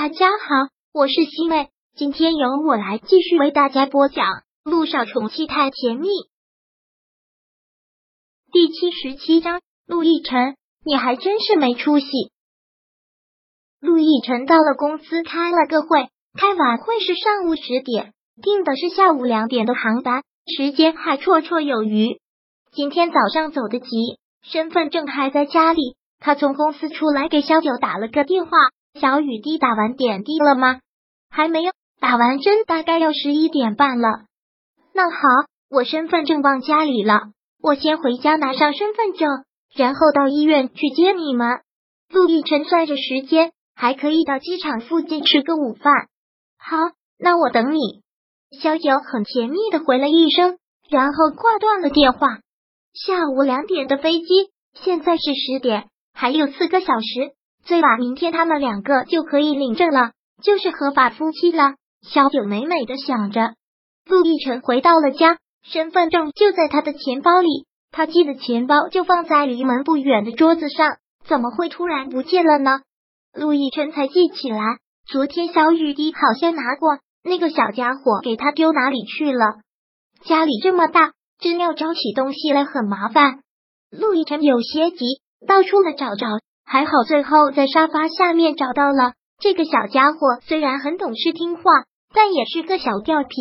大家好，我是西妹，今天由我来继续为大家播讲《陆少宠妻太甜蜜》第七十七章。陆亦辰，你还真是没出息。陆亦辰到了公司开了个会，开晚会是上午十点，订的是下午两点的航班，时间还绰绰有余。今天早上走的急，身份证还在家里。他从公司出来，给小九打了个电话。小雨滴打完点滴了吗？还没有，打完针大概要十一点半了。那好，我身份证忘家里了，我先回家拿上身份证，然后到医院去接你们。陆亦辰算着时间，还可以到机场附近吃个午饭。好，那我等你。小九很甜蜜的回了一声，然后挂断了电话。下午两点的飞机，现在是十点，还有四个小时。最晚明天他们两个就可以领证了，就是合法夫妻了。小九美美的想着。陆亦辰回到了家，身份证就在他的钱包里，他记得钱包就放在离门不远的桌子上，怎么会突然不见了呢？陆亦辰才记起来，昨天小雨滴好像拿过那个小家伙给他丢哪里去了。家里这么大，真要找起东西来很麻烦。陆亦辰有些急，到处的找找。还好，最后在沙发下面找到了这个小家伙。虽然很懂事听话，但也是个小调皮。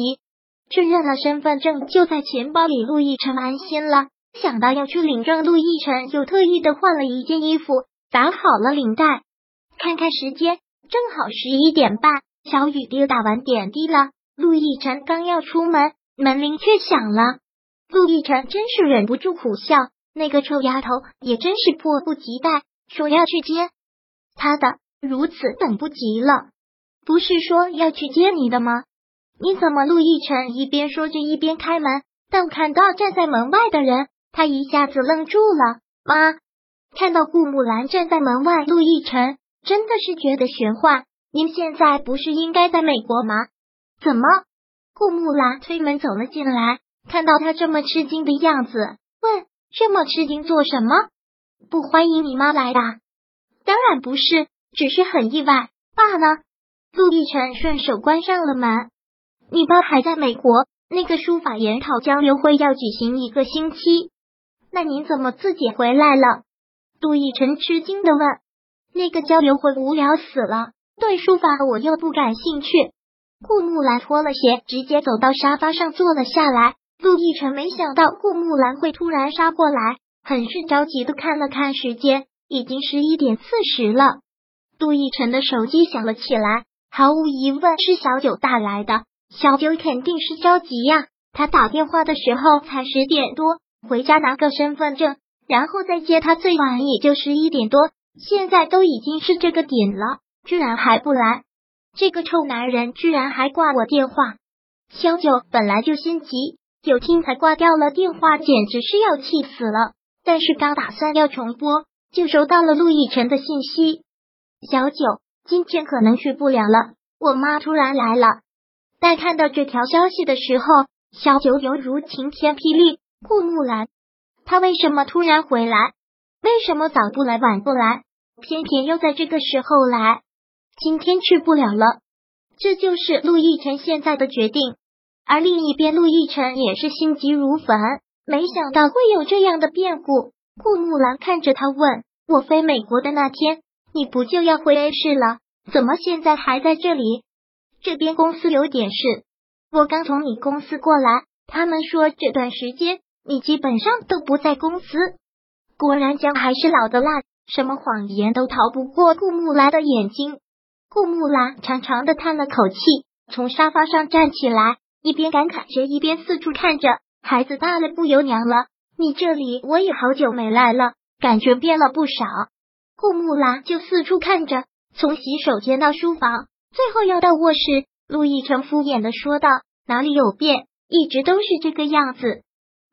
确认了身份证就在钱包里，陆亦辰安心了。想到要去领证，陆亦辰又特意的换了一件衣服，打好了领带。看看时间，正好十一点半。小雨滴打完点滴了，陆亦辰刚要出门，门铃却响了。陆亦辰真是忍不住苦笑，那个臭丫头也真是迫不及待。说要去接他的，如此等不及了。不是说要去接你的吗？你怎么？陆亦辰一边说着一边开门，但看到站在门外的人，他一下子愣住了。妈，看到顾木兰站在门外，陆亦辰真的是觉得玄幻。您现在不是应该在美国吗？怎么？顾木兰推门走了进来，看到他这么吃惊的样子，问：这么吃惊做什么？不欢迎你妈来的，当然不是，只是很意外。爸呢？陆亦辰顺手关上了门。你爸还在美国，那个书法研讨交流会要举行一个星期。那您怎么自己回来了？陆亦辰吃惊的问。那个交流会无聊死了，对书法我又不感兴趣。顾木兰脱了鞋，直接走到沙发上坐了下来。陆亦辰没想到顾木兰会突然杀过来。很是着急的看了看时间，已经十一点四十了。杜奕晨的手机响了起来，毫无疑问是小九打来的。小九肯定是着急呀，他打电话的时候才十点多，回家拿个身份证，然后再接他，最晚也就十一点多。现在都已经是这个点了，居然还不来，这个臭男人居然还挂我电话。小九本来就心急，有听才挂掉了电话，简直是要气死了。但是刚打算要重播，就收到了陆亦辰的信息：“小九，今天可能去不了了，我妈突然来了。”在看到这条消息的时候，小九犹如晴天霹雳。顾木兰，他为什么突然回来？为什么早不来晚不来，偏偏又在这个时候来？今天去不了了，这就是陆亦辰现在的决定。而另一边，陆亦辰也是心急如焚。没想到会有这样的变故。顾木兰看着他问：“我飞美国的那天，你不就要回 A 市了？怎么现在还在这里？这边公司有点事，我刚从你公司过来，他们说这段时间你基本上都不在公司。果然姜还是老的辣，什么谎言都逃不过顾木兰的眼睛。顾木兰长长的叹了口气，从沙发上站起来，一边感慨着，一边四处看着。孩子大了不由娘了，你这里我也好久没来了，感觉变了不少。顾木兰就四处看着，从洗手间到书房，最后要到卧室。陆亦辰敷衍的说道：“哪里有变，一直都是这个样子。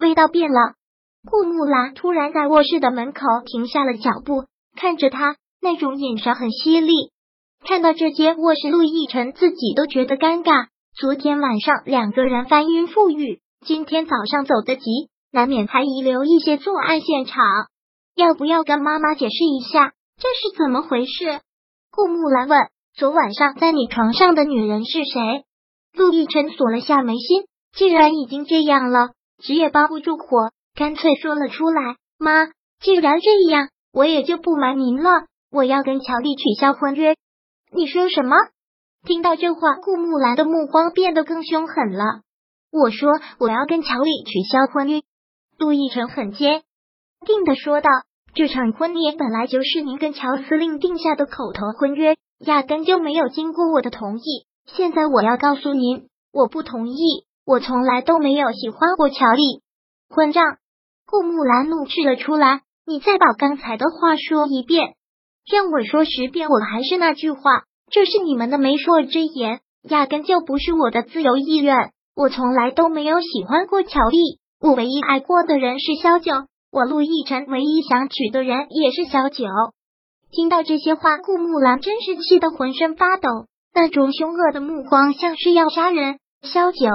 味道变了。”顾木兰突然在卧室的门口停下了脚步，看着他，那种眼神很犀利。看到这间卧室，陆亦辰自己都觉得尴尬。昨天晚上两个人翻云覆雨。今天早上走得急，难免还遗留一些作案现场。要不要跟妈妈解释一下这是怎么回事？顾木兰问。昨晚上在你床上的女人是谁？陆亦辰锁了下眉心，既然已经这样了，纸也包不住火，干脆说了出来。妈，既然这样，我也就不瞒您了，我要跟乔丽取消婚约。你说什么？听到这话，顾木兰的目光变得更凶狠了。我说我要跟乔丽取消婚约。陆亦辰很坚定的说道：“这场婚礼本来就是您跟乔司令定下的口头婚约。”压根就没有经过我的同意。现在我要告诉您，我不同意。我从来都没有喜欢过乔丽。混账！顾木兰怒斥了出来。你再把刚才的话说一遍，让我说十遍，我还是那句话，这是你们的媒妁之言，压根就不是我的自由意愿。我从来都没有喜欢过乔丽。我唯一爱过的人是萧九，我陆亦辰唯一想娶的人也是萧九。听到这些话，顾木兰真是气得浑身发抖，那种凶恶的目光像是要杀人。萧九，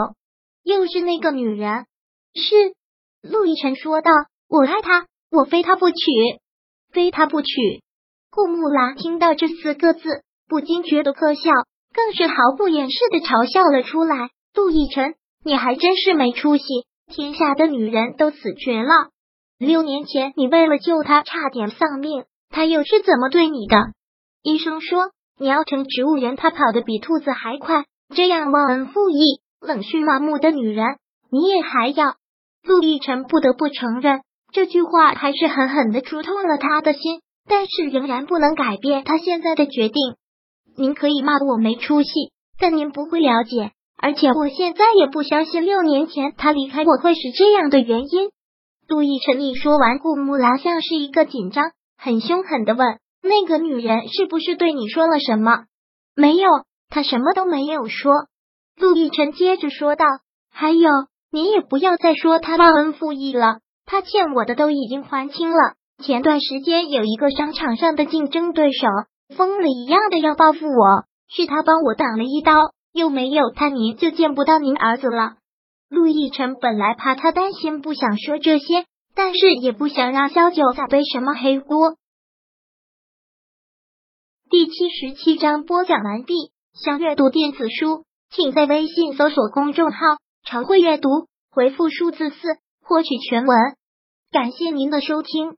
又是那个女人，是陆亦辰说道：“我爱她，我非她不娶，非她不娶。”顾木兰听到这四个字，不禁觉得可笑，更是毫不掩饰的嘲笑了出来。陆亦辰，你还真是没出息，天下的女人都死绝了。六年前，你为了救她，差点丧命。他又是怎么对你的？医生说你要成植物人，他跑得比兔子还快。这样忘恩负义、冷血麻木的女人，你也还要？陆亦辰不得不承认，这句话还是狠狠的触痛了他的心，但是仍然不能改变他现在的决定。您可以骂我没出息，但您不会了解，而且我现在也不相信六年前他离开我会是这样的原因。陆亦辰一说完，顾木兰像是一个紧张。很凶狠的问：“那个女人是不是对你说了什么？”“没有，她什么都没有说。”陆亦辰接着说道：“还有，你也不要再说她忘恩负义了。她欠我的都已经还清了。前段时间有一个商场上的竞争对手，疯了一样的要报复我，是他帮我挡了一刀。又没有他，您就见不到您儿子了。”陆亦辰本来怕他担心，不想说这些。但是也不想让萧九再背什么黑锅。第七十七章播讲完毕。想阅读电子书，请在微信搜索公众号“常会阅读”，回复数字四获取全文。感谢您的收听。